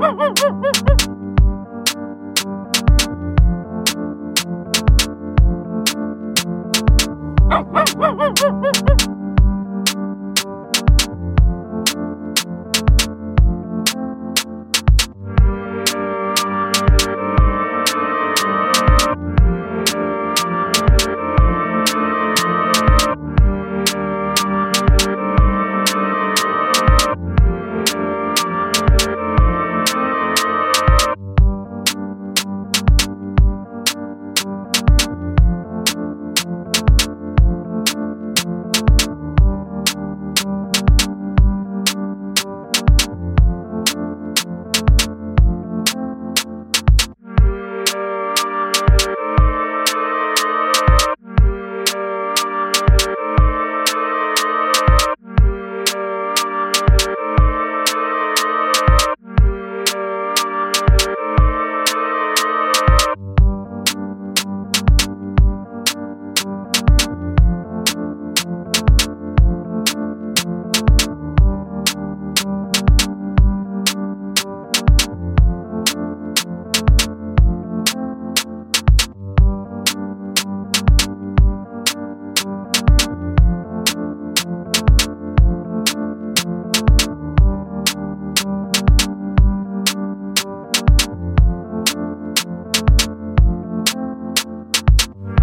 Woo!